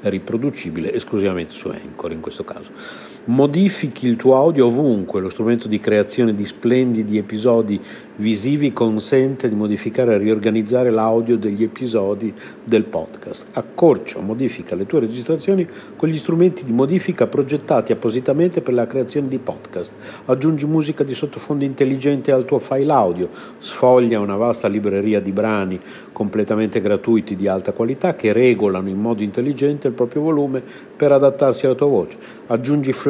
riproducibile esclusivamente su Anchor in questo caso. Modifichi il tuo audio ovunque, lo strumento di creazione di splendidi episodi visivi consente di modificare e riorganizzare l'audio degli episodi del podcast. Accorcia o modifica le tue registrazioni con gli strumenti di modifica progettati appositamente per la creazione di podcast. Aggiungi musica di sottofondo intelligente al tuo file audio, sfoglia una vasta libreria di brani completamente gratuiti di alta qualità che regolano in modo intelligente il proprio volume per adattarsi alla tua voce. Aggiungi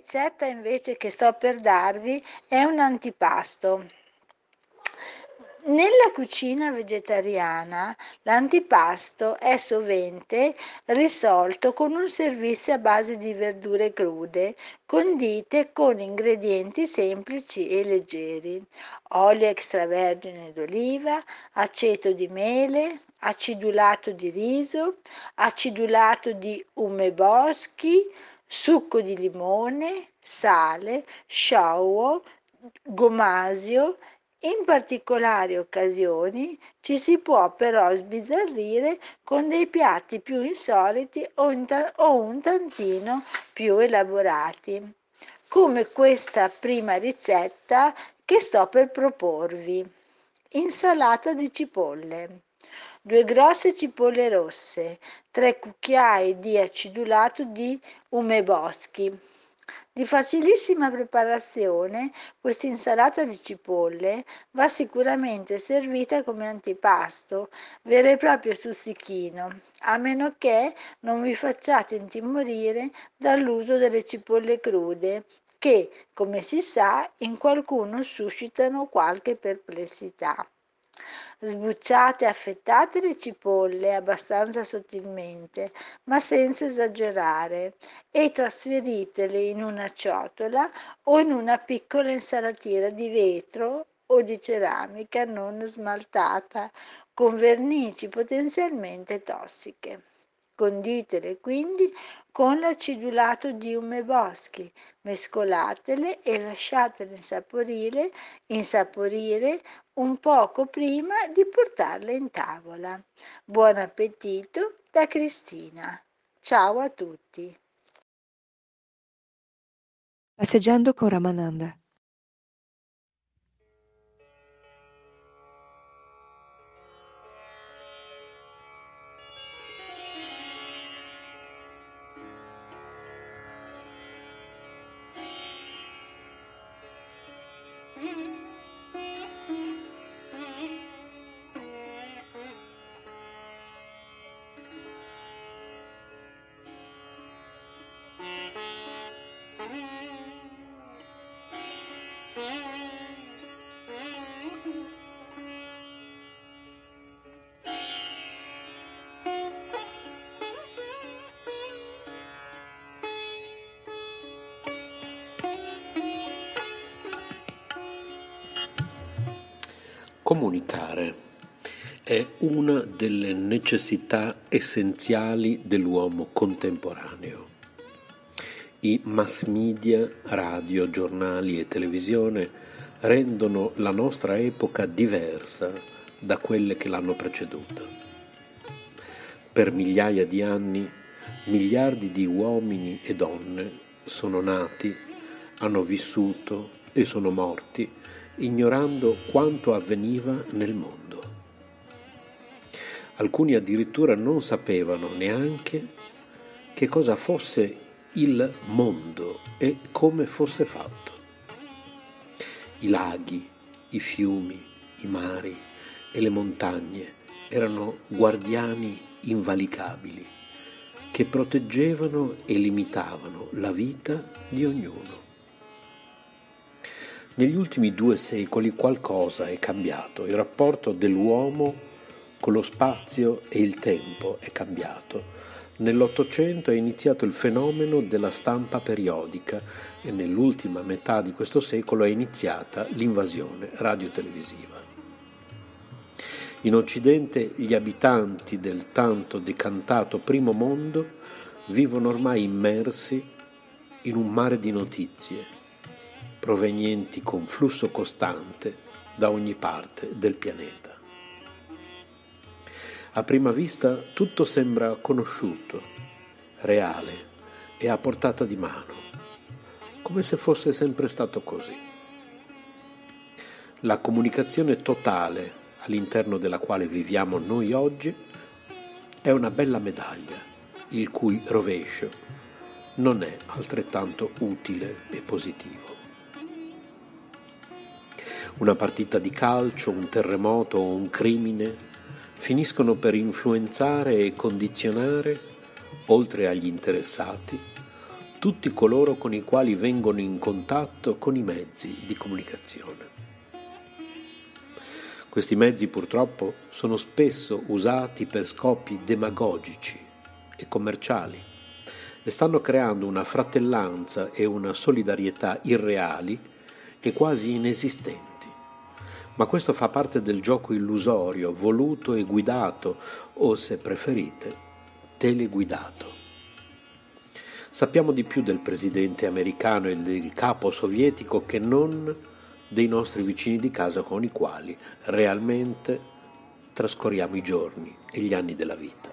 ricetta invece che sto per darvi è un antipasto. Nella cucina vegetariana l'antipasto è sovente risolto con un servizio a base di verdure crude, condite con ingredienti semplici e leggeri, olio extravergine d'oliva, aceto di mele, acidulato di riso, acidulato di umeboschi, succo di limone, sale, sciauo, gomasio in particolari occasioni ci si può però sbizzarrire con dei piatti più insoliti o, un, ta- o un tantino più elaborati, come questa prima ricetta che sto per proporvi. Insalata di cipolle. due grosse cipolle rosse, tre cucchiai di acidulato di umeboschi. Di facilissima preparazione, questa insalata di cipolle va sicuramente servita come antipasto, vero e proprio stuzzichino, a meno che non vi facciate intimorire dall'uso delle cipolle crude, che, come si sa, in qualcuno suscitano qualche perplessità. Sbucciate e affettate le cipolle abbastanza sottilmente, ma senza esagerare, e trasferitele in una ciotola o in una piccola insalatiera di vetro o di ceramica non smaltata con vernici potenzialmente tossiche. Conditele quindi con l'acidulato di umeboschi, mescolatele e lasciatele insaporire, insaporire un poco prima di portarle in tavola. Buon appetito da Cristina. Ciao a tutti. Passeggiando con Ramananda. Delle necessità essenziali dell'uomo contemporaneo. I mass media, radio, giornali e televisione rendono la nostra epoca diversa da quelle che l'hanno preceduta. Per migliaia di anni miliardi di uomini e donne sono nati, hanno vissuto e sono morti ignorando quanto avveniva nel mondo. Alcuni addirittura non sapevano neanche che cosa fosse il mondo e come fosse fatto. I laghi, i fiumi, i mari e le montagne erano guardiani invalicabili che proteggevano e limitavano la vita di ognuno. Negli ultimi due secoli qualcosa è cambiato, il rapporto dell'uomo con lo spazio e il tempo è cambiato. Nell'Ottocento è iniziato il fenomeno della stampa periodica e nell'ultima metà di questo secolo è iniziata l'invasione radiotelevisiva. In Occidente gli abitanti del tanto decantato primo mondo vivono ormai immersi in un mare di notizie provenienti con flusso costante da ogni parte del pianeta. A prima vista tutto sembra conosciuto, reale e a portata di mano, come se fosse sempre stato così. La comunicazione totale all'interno della quale viviamo noi oggi è una bella medaglia, il cui rovescio non è altrettanto utile e positivo una partita di calcio, un terremoto o un crimine finiscono per influenzare e condizionare, oltre agli interessati, tutti coloro con i quali vengono in contatto con i mezzi di comunicazione. Questi mezzi purtroppo sono spesso usati per scopi demagogici e commerciali e stanno creando una fratellanza e una solidarietà irreali e quasi inesistenti ma questo fa parte del gioco illusorio, voluto e guidato, o se preferite, teleguidato. Sappiamo di più del presidente americano e del capo sovietico che non dei nostri vicini di casa con i quali realmente trascorriamo i giorni e gli anni della vita.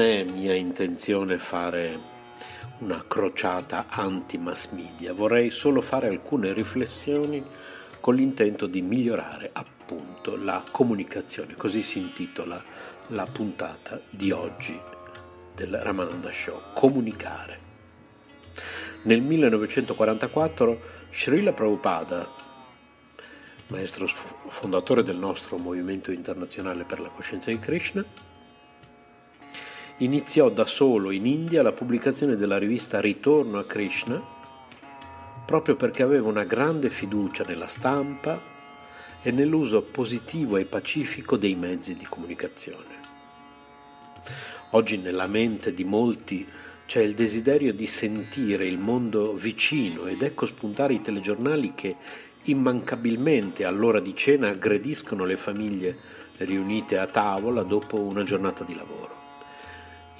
È mia intenzione fare una crociata anti-mass media, vorrei solo fare alcune riflessioni con l'intento di migliorare appunto la comunicazione, così si intitola la puntata di oggi del Ramananda Show, comunicare. Nel 1944 Srila Prabhupada, maestro fondatore del nostro movimento internazionale per la coscienza di Krishna, iniziò da solo in India la pubblicazione della rivista Ritorno a Krishna, proprio perché aveva una grande fiducia nella stampa e nell'uso positivo e pacifico dei mezzi di comunicazione. Oggi nella mente di molti c'è il desiderio di sentire il mondo vicino ed ecco spuntare i telegiornali che immancabilmente all'ora di cena aggrediscono le famiglie riunite a tavola dopo una giornata di lavoro.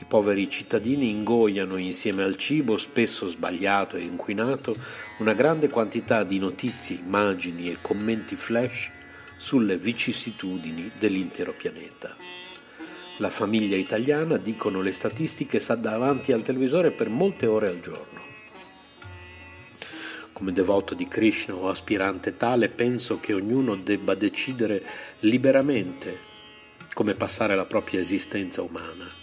I poveri cittadini ingoiano insieme al cibo, spesso sbagliato e inquinato, una grande quantità di notizie, immagini e commenti flash sulle vicissitudini dell'intero pianeta. La famiglia italiana, dicono le statistiche, sta davanti al televisore per molte ore al giorno. Come devoto di Krishna o aspirante tale, penso che ognuno debba decidere liberamente come passare la propria esistenza umana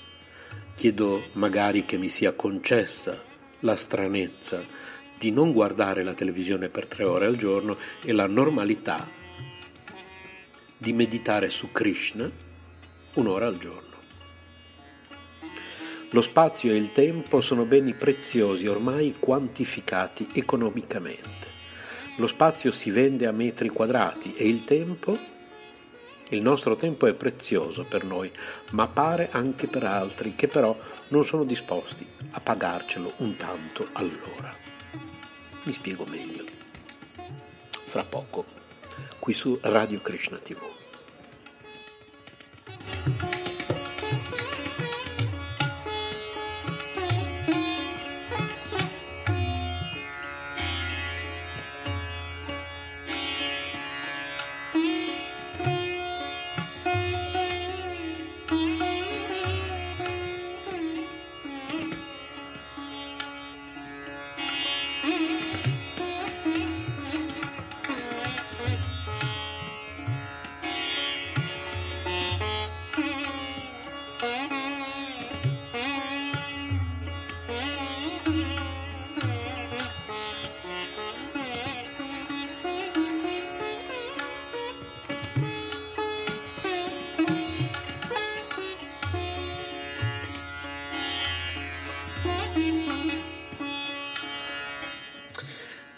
Chiedo magari che mi sia concessa la stranezza di non guardare la televisione per tre ore al giorno e la normalità di meditare su Krishna un'ora al giorno. Lo spazio e il tempo sono beni preziosi ormai quantificati economicamente. Lo spazio si vende a metri quadrati e il tempo il nostro tempo è prezioso per noi, ma pare anche per altri che però non sono disposti a pagarcelo un tanto all'ora. Mi spiego meglio. Fra poco, qui su Radio Krishna TV.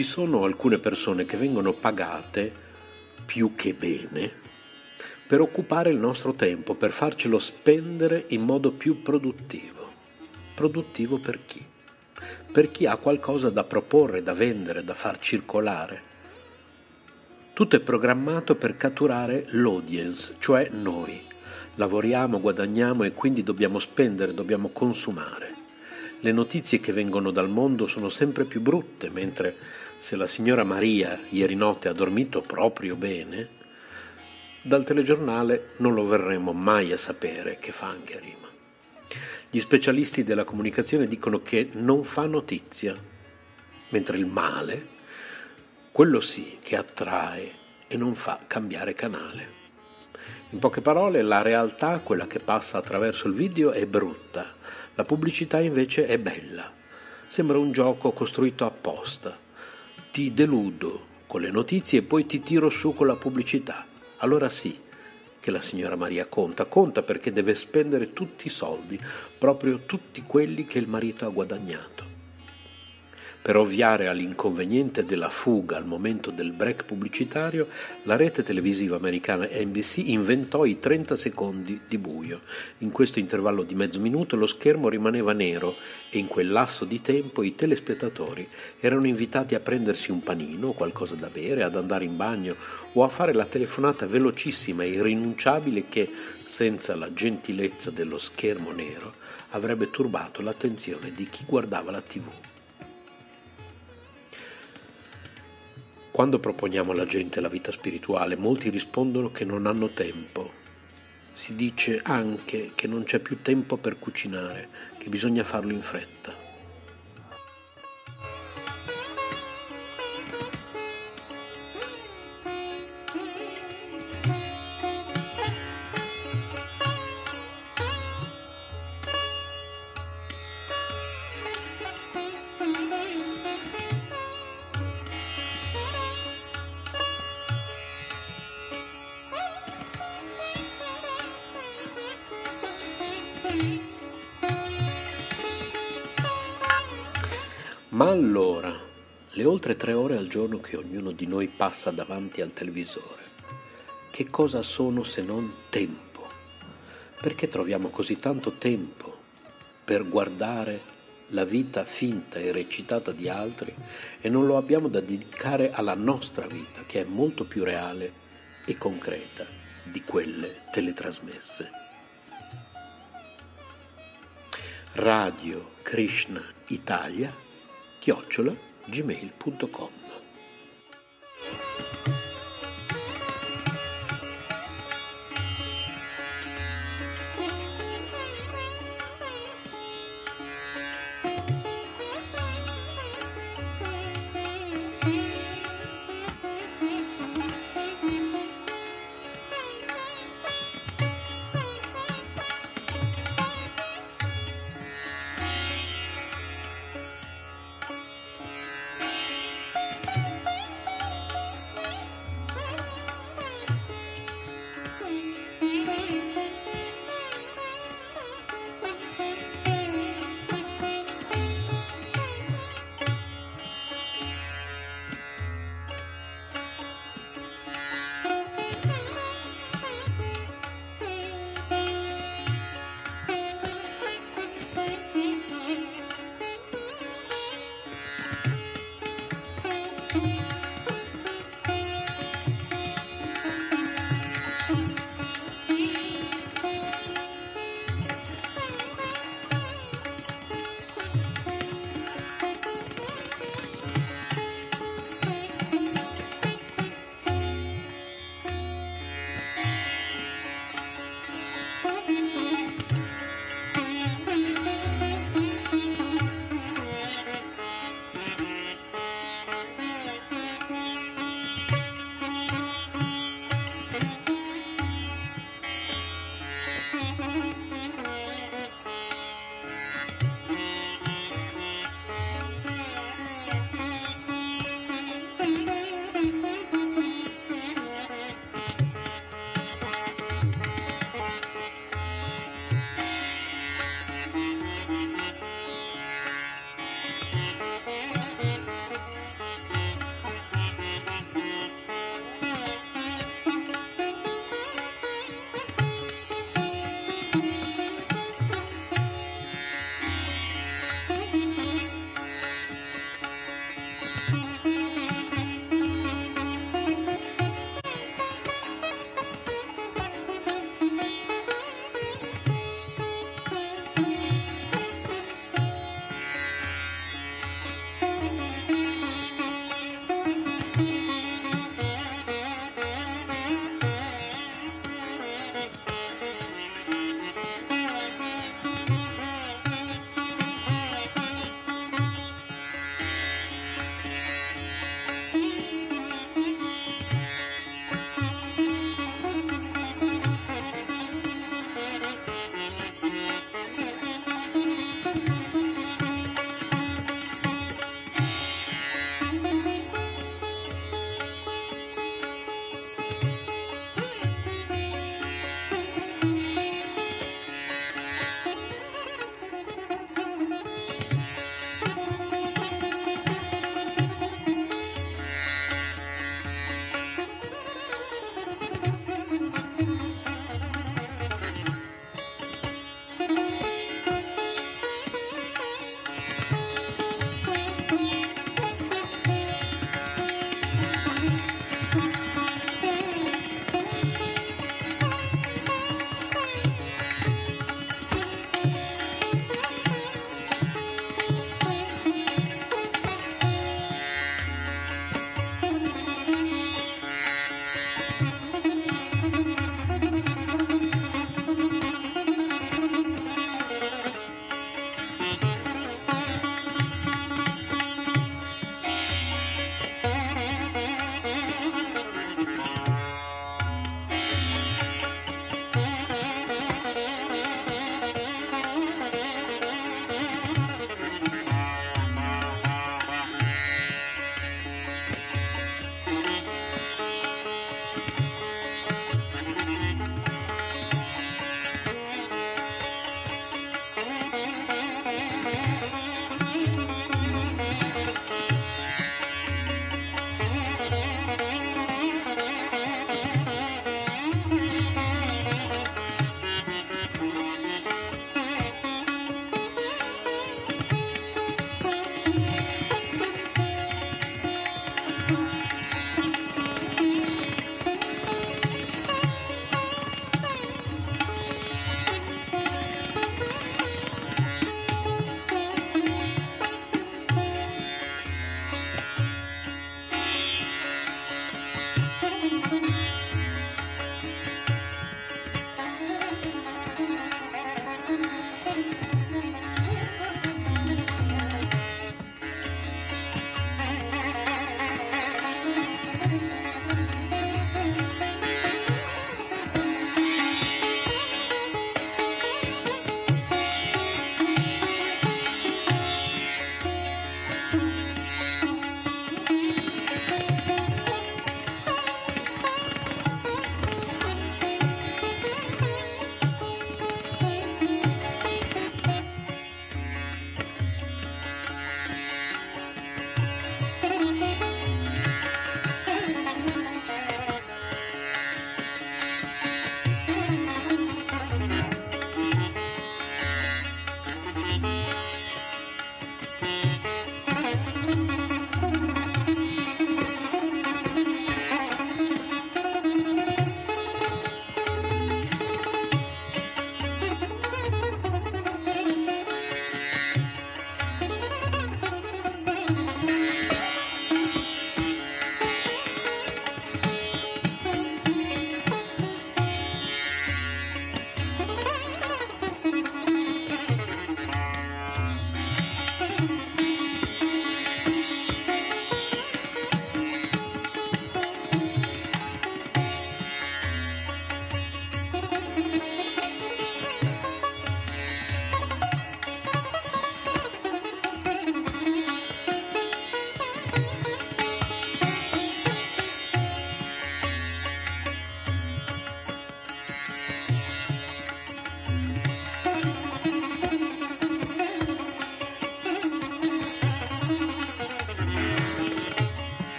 Ci sono alcune persone che vengono pagate più che bene per occupare il nostro tempo, per farcelo spendere in modo più produttivo. Produttivo per chi? Per chi ha qualcosa da proporre, da vendere, da far circolare. Tutto è programmato per catturare l'audience, cioè noi. Lavoriamo, guadagniamo e quindi dobbiamo spendere, dobbiamo consumare. Le notizie che vengono dal mondo sono sempre più brutte, mentre se la signora Maria ieri notte ha dormito proprio bene, dal telegiornale non lo verremo mai a sapere che fa anche a rima. Gli specialisti della comunicazione dicono che non fa notizia, mentre il male, quello sì che attrae e non fa cambiare canale. In poche parole, la realtà, quella che passa attraverso il video, è brutta, la pubblicità invece è bella. Sembra un gioco costruito apposta ti deludo con le notizie e poi ti tiro su con la pubblicità. Allora sì che la signora Maria conta, conta perché deve spendere tutti i soldi, proprio tutti quelli che il marito ha guadagnato. Per ovviare all'inconveniente della fuga al momento del break pubblicitario, la rete televisiva americana NBC inventò i 30 secondi di buio. In questo intervallo di mezzo minuto lo schermo rimaneva nero e in quel lasso di tempo i telespettatori erano invitati a prendersi un panino qualcosa da bere, ad andare in bagno o a fare la telefonata velocissima e irrinunciabile che, senza la gentilezza dello schermo nero, avrebbe turbato l'attenzione di chi guardava la tv. Quando proponiamo alla gente la vita spirituale, molti rispondono che non hanno tempo, Si dice anche che non c'è più tempo per cucinare, che bisogna farlo in fretta. Le oltre tre ore al giorno che ognuno di noi passa davanti al televisore, che cosa sono se non tempo? Perché troviamo così tanto tempo per guardare la vita finta e recitata di altri e non lo abbiamo da dedicare alla nostra vita, che è molto più reale e concreta di quelle teletrasmesse? Radio Krishna Italia chiocciola gmail.com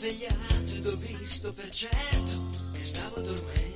svegliato ed ho visto per certo che stavo dormendo.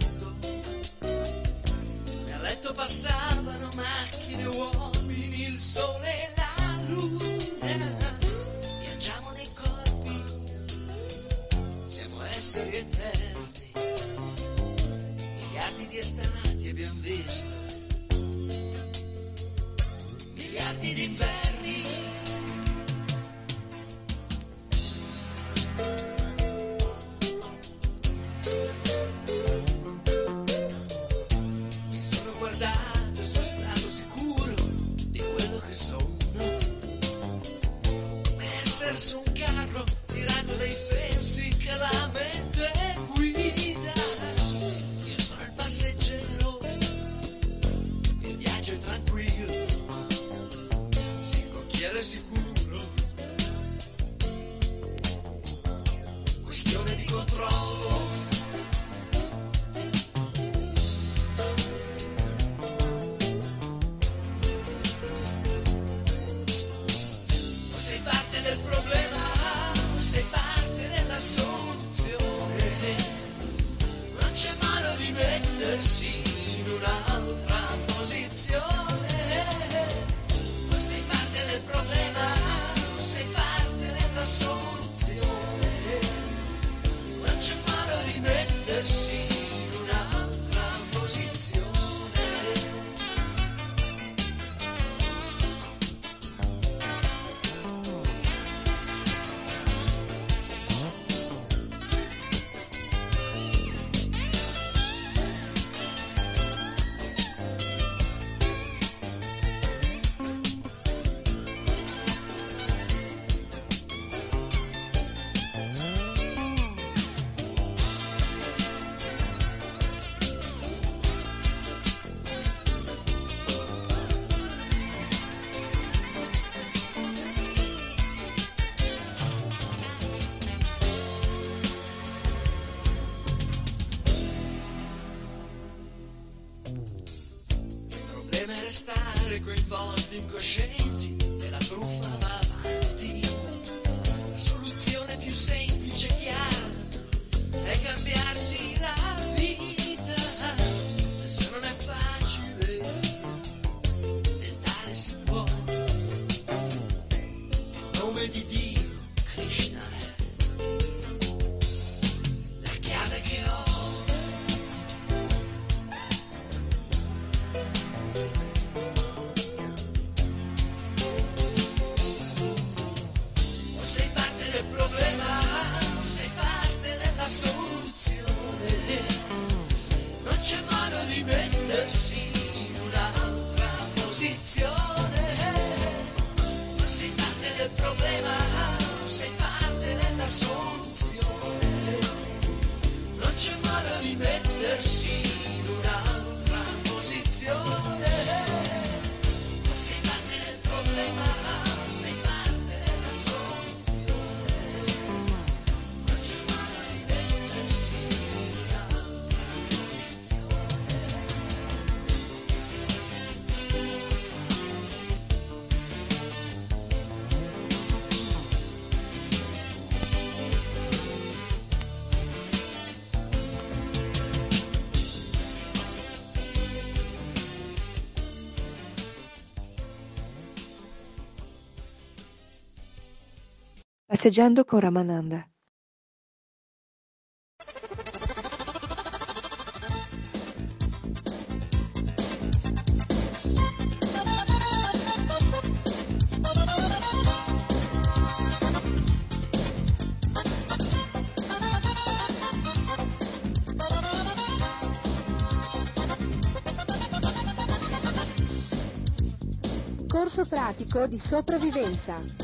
think I. passeggiando con Ramananda. Corso pratico di sopravvivenza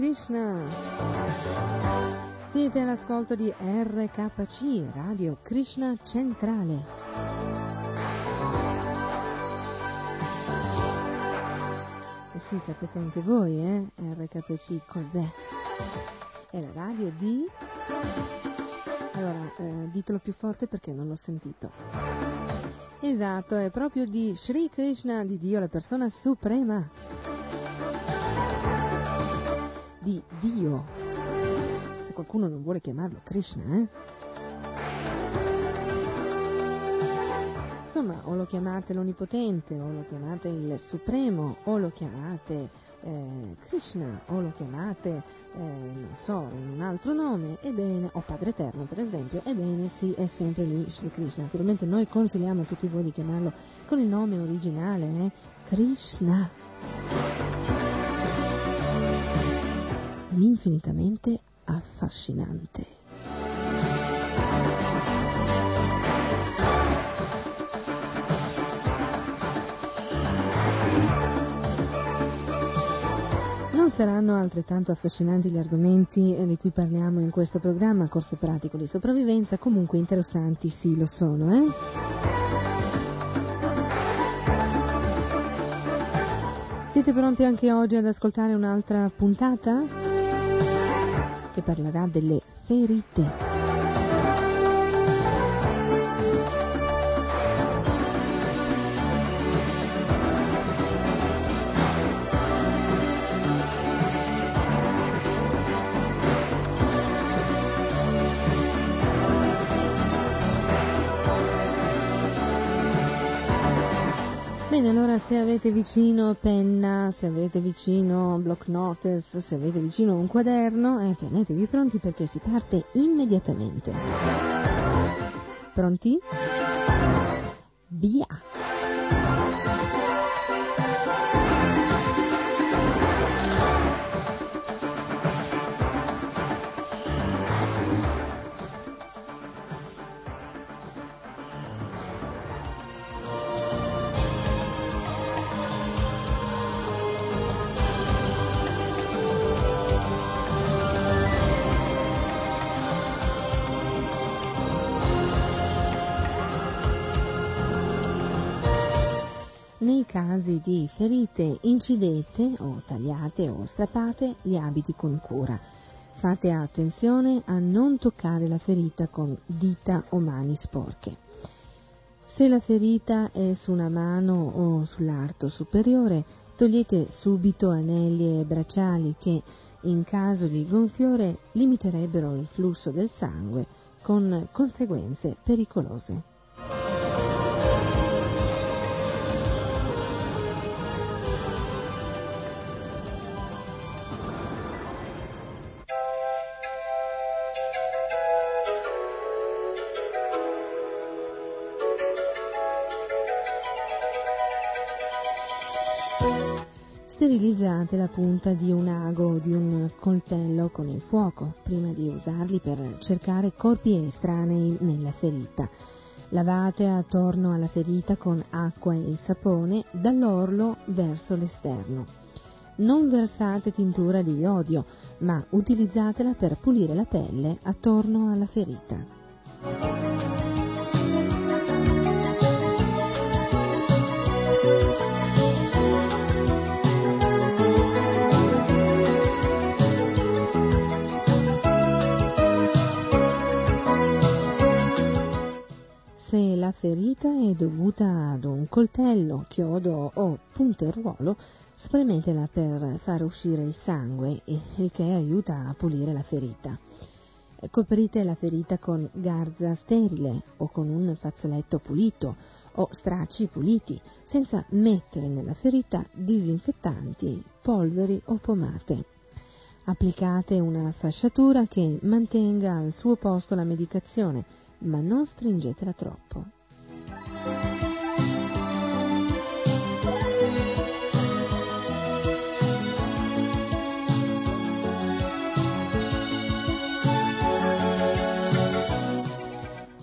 Krishna. Siete all'ascolto di RKC, Radio Krishna Centrale. E sì, sapete anche voi, eh? RKC cos'è? È la radio di... Allora, eh, ditelo più forte perché non l'ho sentito. Esatto, è proprio di Sri Krishna, di Dio, la persona suprema. Di Dio. Se qualcuno non vuole chiamarlo Krishna, eh? Insomma, o lo chiamate l'Onnipotente, o lo chiamate il Supremo, o lo chiamate eh, Krishna, o lo chiamate, eh, non so, un altro nome, ebbene, o Padre Eterno per esempio, ebbene sì, è sempre lì Sri Krishna. Naturalmente noi consigliamo a tutti voi di chiamarlo con il nome originale, eh? Krishna. Infinitamente affascinante. Non saranno altrettanto affascinanti gli argomenti di cui parliamo in questo programma, corso pratico di sopravvivenza, comunque interessanti sì lo sono, eh? Siete pronti anche oggi ad ascoltare un'altra puntata? Parlerà delle ferite. Bene, allora se avete vicino penna, se avete vicino block notice, se avete vicino un quaderno, eh, tenetevi pronti perché si parte immediatamente. Pronti? Via! Nei casi di ferite incidete o tagliate o strappate, li abiti con cura. Fate attenzione a non toccare la ferita con dita o mani sporche. Se la ferita è su una mano o sull'arto superiore, togliete subito anelli e bracciali che, in caso di gonfiore, limiterebbero il flusso del sangue con conseguenze pericolose. Sterilizzate la punta di un ago o di un coltello con il fuoco prima di usarli per cercare corpi estranei nella ferita. Lavate attorno alla ferita con acqua e sapone dall'orlo verso l'esterno. Non versate tintura di iodio, ma utilizzatela per pulire la pelle attorno alla ferita. Se la ferita è dovuta ad un coltello, chiodo o punteruolo, spremetela per far uscire il sangue, il che aiuta a pulire la ferita. Coprite la ferita con garza sterile o con un fazzoletto pulito o stracci puliti, senza mettere nella ferita disinfettanti, polveri o pomate. Applicate una fasciatura che mantenga al suo posto la medicazione, ma non stringetela troppo.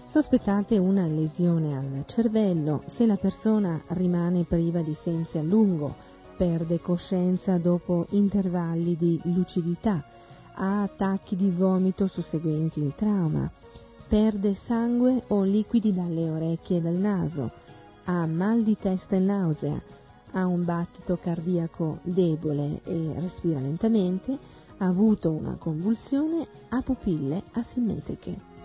Sospettate una lesione al cervello. Se la persona rimane priva di sensi a lungo, perde coscienza dopo intervalli di lucidità, ha attacchi di vomito susseguenti il trauma, perde sangue o liquidi dalle orecchie e dal naso, ha mal di testa e nausea, ha un battito cardiaco debole e respira lentamente, ha avuto una convulsione, ha pupille asimmetriche.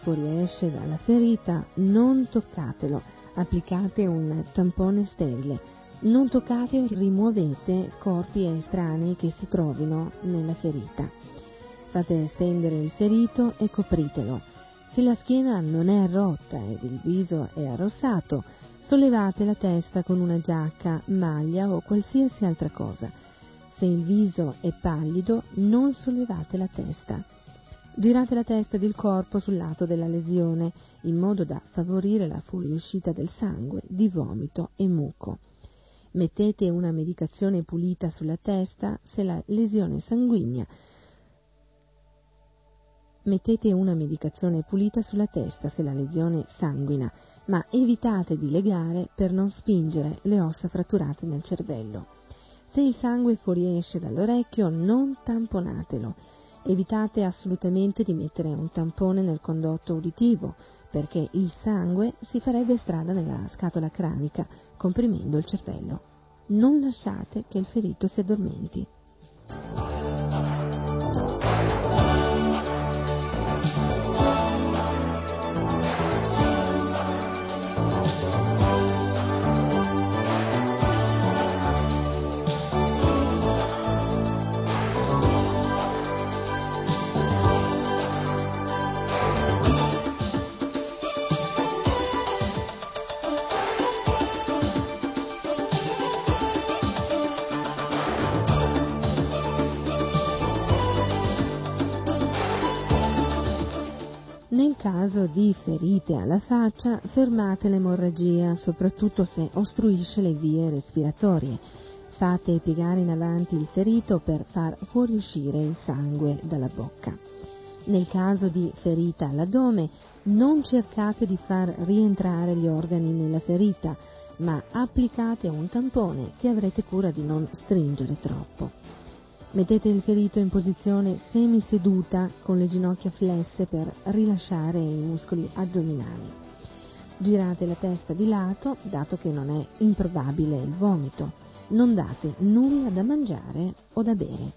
Fuoriesce dalla ferita, non toccatelo, applicate un tampone sterile. Non toccate o rimuovete corpi estranei che si trovino nella ferita. Fate stendere il ferito e copritelo. Se la schiena non è rotta ed il viso è arrossato, sollevate la testa con una giacca, maglia o qualsiasi altra cosa. Se il viso è pallido, non sollevate la testa. Girate la testa ed il corpo sul lato della lesione, in modo da favorire la fuoriuscita del sangue, di vomito e muco. Mettete una medicazione pulita sulla testa se la lesione sanguigna. Mettete una medicazione pulita sulla testa se la lesione sanguina, ma evitate di legare per non spingere le ossa fratturate nel cervello. Se il sangue fuoriesce dall'orecchio, non tamponatelo Evitate assolutamente di mettere un tampone nel condotto uditivo, perché il sangue si farebbe strada nella scatola cranica, comprimendo il cervello. Non lasciate che il ferito si addormenti. Nel caso di ferite alla faccia, fermate l'emorragia, soprattutto se ostruisce le vie respiratorie. Fate piegare in avanti il ferito per far fuoriuscire il sangue dalla bocca. Nel caso di ferita all'addome, non cercate di far rientrare gli organi nella ferita, ma applicate un tampone che avrete cura di non stringere troppo. Mettete il ferito in posizione semiseduta con le ginocchia flesse per rilasciare i muscoli addominali. Girate la testa di lato, dato che non è improbabile il vomito. Non date nulla da mangiare o da bere.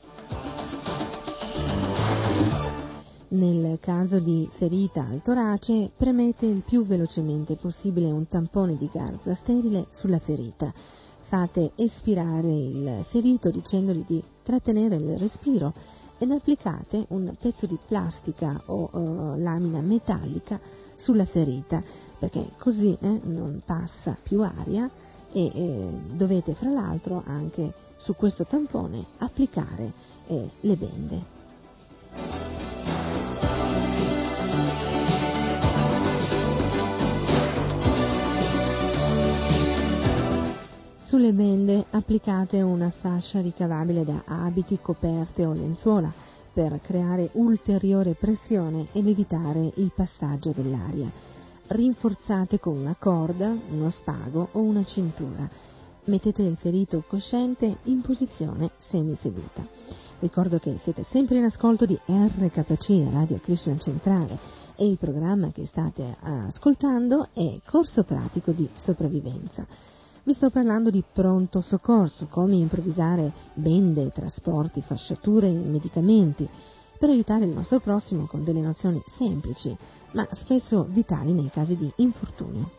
Nel caso di ferita al torace, premete il più velocemente possibile un tampone di garza sterile sulla ferita fate espirare il ferito dicendogli di trattenere il respiro ed applicate un pezzo di plastica o uh, lamina metallica sulla ferita perché così eh, non passa più aria e eh, dovete fra l'altro anche su questo tampone applicare eh, le bende. Sulle bende applicate una fascia ricavabile da abiti, coperte o lenzuola per creare ulteriore pressione ed evitare il passaggio dell'aria. Rinforzate con una corda, uno spago o una cintura. Mettete il ferito cosciente in posizione semiseduta. Ricordo che siete sempre in ascolto di RKC, Radio Krishna Centrale, e il programma che state ascoltando è Corso Pratico di Sopravvivenza. Vi sto parlando di pronto soccorso, come improvvisare bende, trasporti, fasciature e medicamenti per aiutare il nostro prossimo con delle nozioni semplici, ma spesso vitali nei casi di infortunio.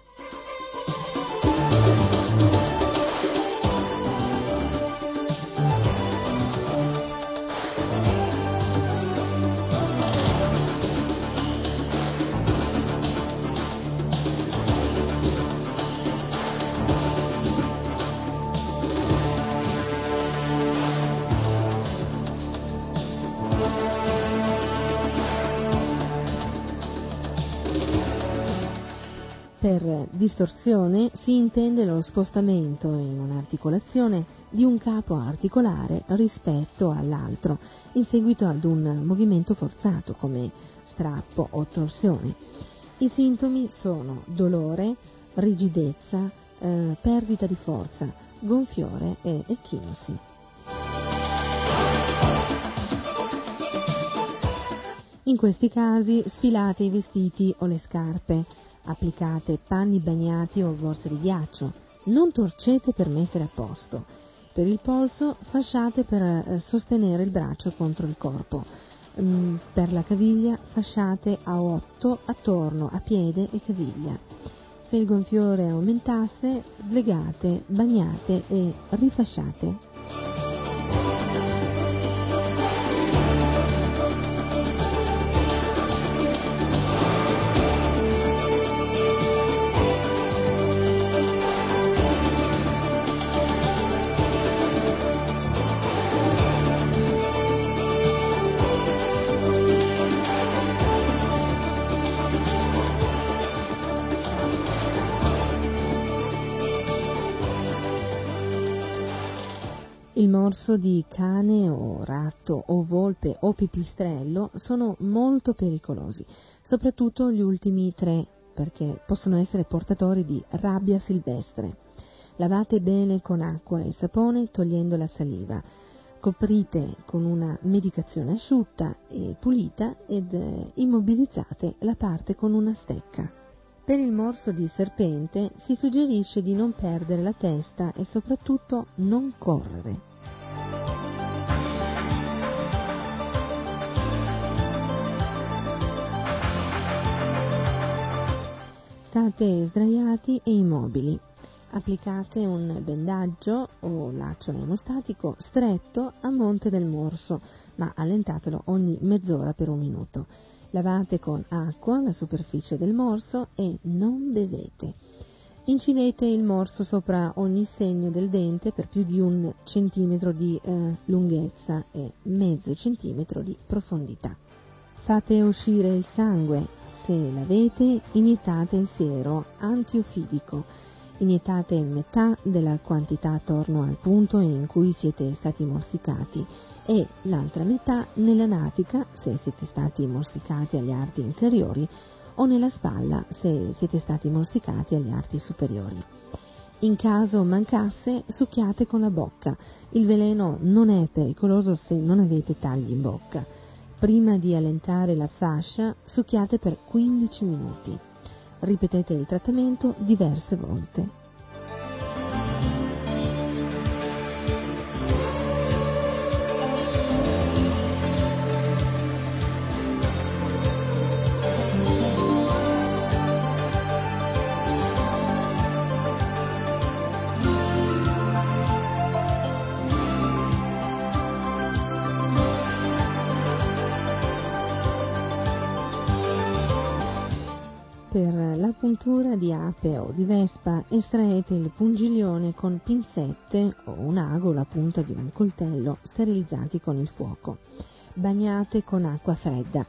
Distorsione si intende lo spostamento in un'articolazione di un capo articolare rispetto all'altro in seguito ad un movimento forzato come strappo o torsione. I sintomi sono dolore, rigidezza, eh, perdita di forza, gonfiore e echinosi. In questi casi sfilate i vestiti o le scarpe, applicate panni bagnati o borse di ghiaccio, non torcete per mettere a posto. Per il polso fasciate per eh, sostenere il braccio contro il corpo. Mm, per la caviglia fasciate a 8 attorno a piede e caviglia. Se il gonfiore aumentasse, slegate, bagnate e rifasciate. Il morso di cane o ratto o volpe o pipistrello sono molto pericolosi, soprattutto gli ultimi tre perché possono essere portatori di rabbia silvestre. Lavate bene con acqua e sapone togliendo la saliva. Coprite con una medicazione asciutta e pulita ed eh, immobilizzate la parte con una stecca. Per il morso di serpente si suggerisce di non perdere la testa e soprattutto non correre. State sdraiati e immobili. Applicate un bendaggio o laccio emostatico stretto a monte del morso, ma allentatelo ogni mezz'ora per un minuto. Lavate con acqua la superficie del morso e non bevete. Incidete il morso sopra ogni segno del dente per più di un centimetro di eh, lunghezza e mezzo centimetro di profondità. Fate uscire il sangue. Se l'avete, iniettate il siero antiofidico. Iniettate metà della quantità attorno al punto in cui siete stati morsicati e l'altra metà nella natica se siete stati morsicati agli arti inferiori o nella spalla se siete stati morsicati agli arti superiori. In caso mancasse, succhiate con la bocca. Il veleno non è pericoloso se non avete tagli in bocca. Prima di allentare la fascia, succhiate per 15 minuti. Ripetete il trattamento diverse volte. Puntura di ape o di vespa estraete il pungiglione con pinzette o un ago, la punta di un coltello, sterilizzati con il fuoco. Bagnate con acqua fredda.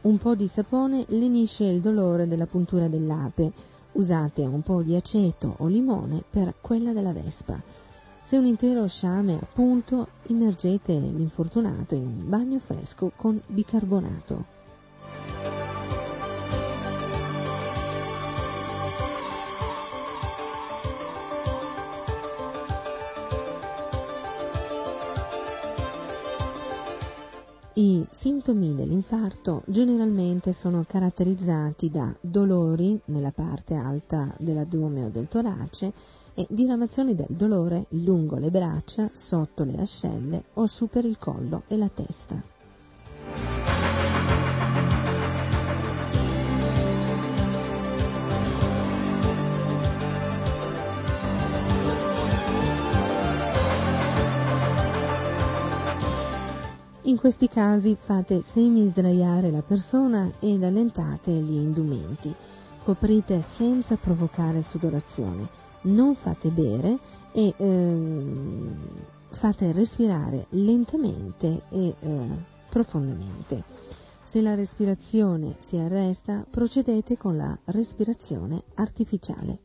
Un po' di sapone lenisce il dolore della puntura dell'ape. Usate un po' di aceto o limone per quella della vespa. Se un intero sciame a punto, immergete l'infortunato in un bagno fresco con bicarbonato. I sintomi dell'infarto generalmente sono caratterizzati da dolori nella parte alta dell'addome o del torace e diramazioni del dolore lungo le braccia, sotto le ascelle o su per il collo e la testa. In questi casi fate semi sdraiare la persona ed allentate gli indumenti. Coprite senza provocare sudorazione. Non fate bere e ehm, fate respirare lentamente e eh, profondamente. Se la respirazione si arresta, procedete con la respirazione artificiale.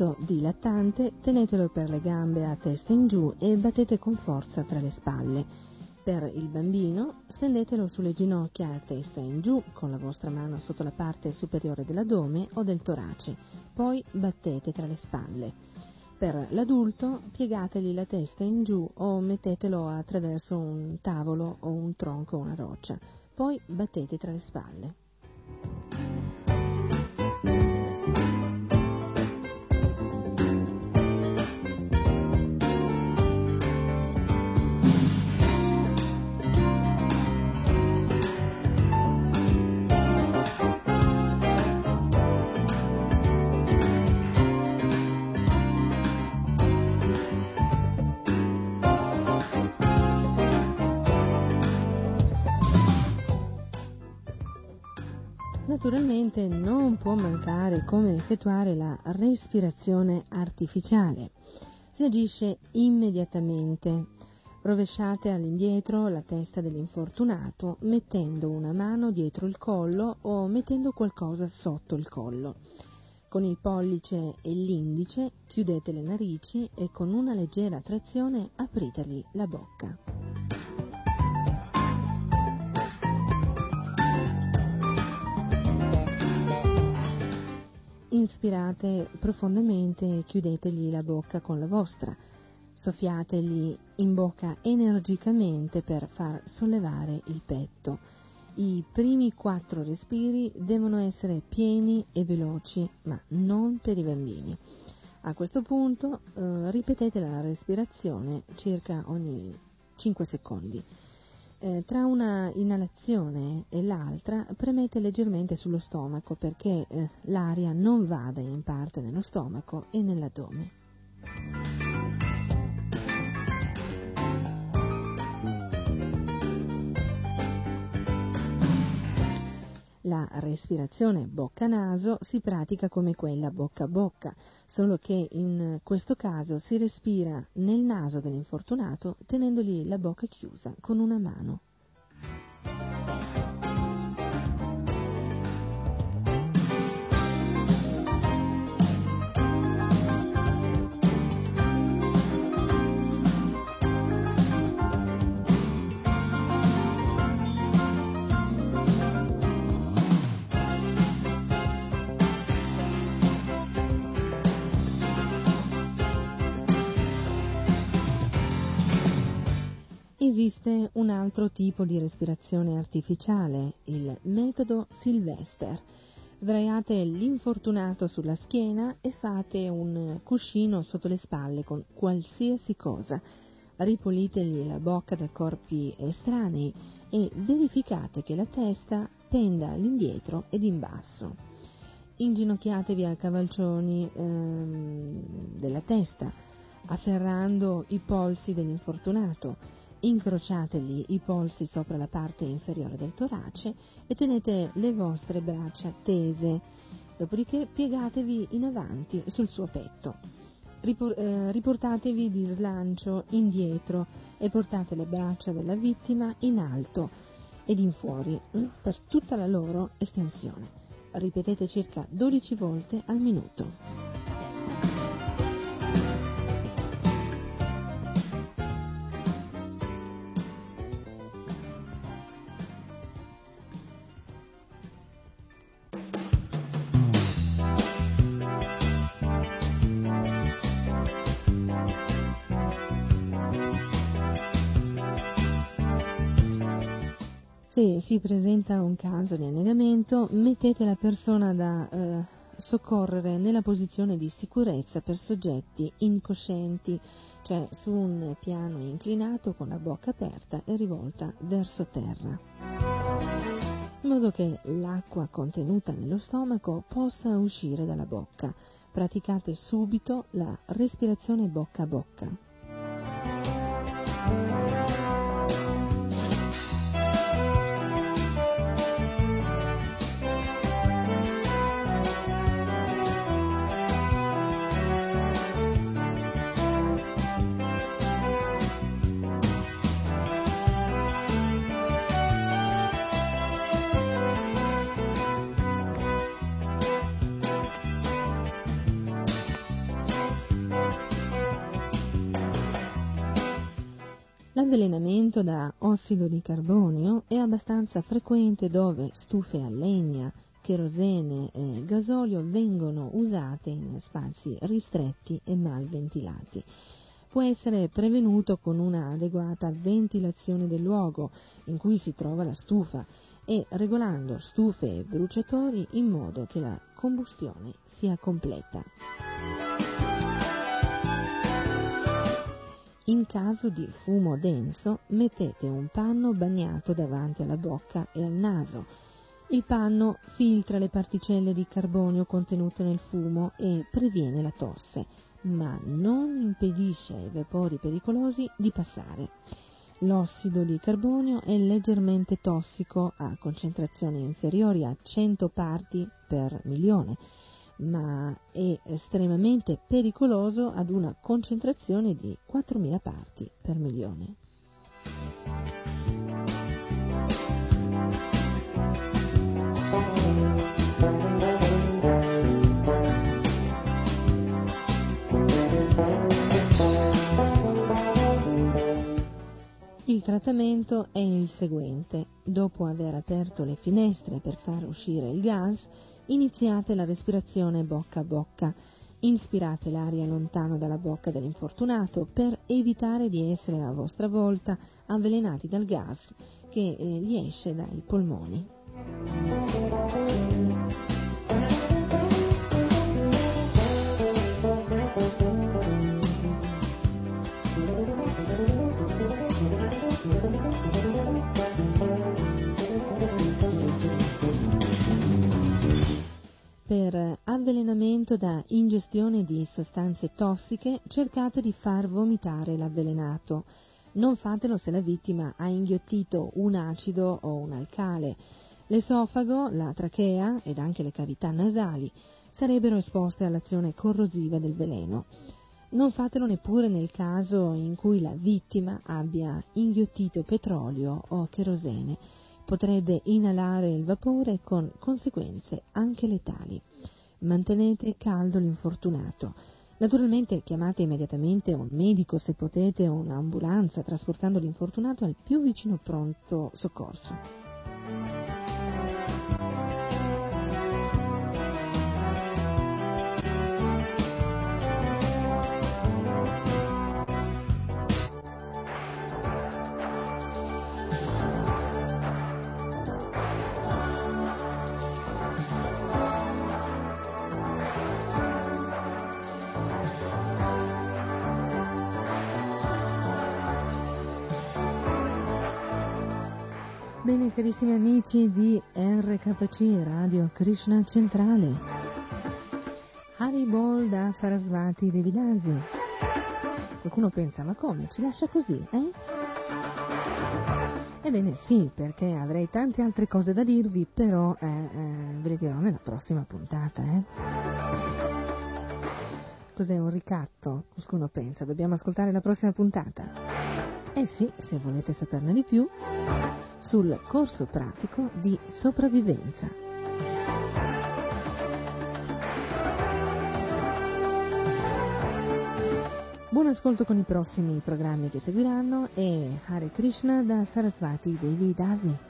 Soffocamento dilattante tenetelo per le gambe a testa in giù e battete con forza tra le spalle. Per il bambino stendetelo sulle ginocchia a testa in giù con la vostra mano sotto la parte superiore dell'addome o del torace, poi battete tra le spalle. Per l'adulto piegategli la testa in giù o mettetelo attraverso un tavolo o un tronco o una roccia, poi battete tra le spalle. Naturalmente non può mancare come effettuare la respirazione artificiale. Si agisce immediatamente. Rovesciate all'indietro la testa dell'infortunato mettendo una mano dietro il collo o mettendo qualcosa sotto il collo. Con il pollice e l'indice chiudete le narici e con una leggera trazione apritegli la bocca. Inspirate profondamente e chiudetegli la bocca con la vostra. Soffiategli in bocca energicamente per far sollevare il petto. I primi quattro respiri devono essere pieni e veloci, ma non per i bambini. A questo punto eh, ripetete la respirazione circa ogni 5 secondi. Eh, tra una inalazione e l'altra premete leggermente sullo stomaco perché eh, l'aria non vada in parte nello stomaco e nell'addome. La respirazione bocca-naso si pratica come quella bocca-bocca, solo che in questo caso si respira nel naso dell'infortunato tenendogli la bocca chiusa con una mano. Esiste un altro tipo di respirazione artificiale, il metodo Sylvester. Sdraiate l'infortunato sulla schiena e fate un cuscino sotto le spalle con qualsiasi cosa. Ripulitegli la bocca da corpi estranei e verificate che la testa penda all'indietro ed in basso. Inginocchiatevi a cavalcioni ehm, della testa, afferrando i polsi dell'infortunato incrociategli i polsi sopra la parte inferiore del torace e tenete le vostre braccia tese, dopodiché piegatevi in avanti sul suo petto. Eh, riportatevi di slancio indietro e portate le braccia della vittima in alto ed in fuori hm, per tutta la loro estensione. Ripetete circa 12 volte al minuto. Se si presenta un caso di annegamento, mettete la persona da eh, soccorrere nella posizione di sicurezza per soggetti incoscienti, cioè su un piano inclinato con la bocca aperta e rivolta verso terra, in modo che l'acqua contenuta nello stomaco possa uscire dalla bocca. Praticate subito la respirazione bocca a bocca. L'avvelenamento da ossido di carbonio è abbastanza frequente dove stufe a legna, cherosene e gasolio vengono usate in spazi ristretti e mal ventilati. Può essere prevenuto con una adeguata ventilazione del luogo in cui si trova la stufa e regolando stufe e bruciatori in modo che la combustione sia completa. In caso di fumo denso mettete un panno bagnato davanti alla bocca e al naso. Il panno filtra le particelle di carbonio contenute nel fumo e previene la tosse, ma non impedisce ai vapori pericolosi di passare. L'ossido di carbonio è leggermente tossico a concentrazioni inferiori a 100 parti per milione ma è estremamente pericoloso ad una concentrazione di 4.000 parti per milione. Il trattamento è il seguente. Dopo aver aperto le finestre per far uscire il gas, iniziate la respirazione bocca a bocca. Inspirate l'aria lontano dalla bocca dell'infortunato per evitare di essere a vostra volta avvelenati dal gas che eh, gli esce dai polmoni. Per avvelenamento da ingestione di sostanze tossiche cercate di far vomitare l'avvelenato. Non fatelo se la vittima ha inghiottito un acido o un alcale. L'esofago, la trachea ed anche le cavità nasali sarebbero esposte all'azione corrosiva del veleno. Non fatelo neppure nel caso in cui la vittima abbia inghiottito petrolio o cherosene potrebbe inalare il vapore con conseguenze anche letali. Mantenete caldo l'infortunato. Naturalmente chiamate immediatamente un medico se potete o un'ambulanza trasportando l'infortunato al più vicino pronto soccorso. Bene carissimi amici di RKC Radio Krishna Centrale, Haribol da Sarasvati Devidasi. Qualcuno pensa, ma come? Ci lascia così, eh? Ebbene sì, perché avrei tante altre cose da dirvi, però eh, eh, ve le dirò nella prossima puntata, eh? Cos'è un ricatto? Qualcuno pensa, dobbiamo ascoltare la prossima puntata? Eh sì, se volete saperne di più, sul corso pratico di sopravvivenza. Buon ascolto con i prossimi programmi che seguiranno e Hare Krishna da Sarasvati Devi Dasi.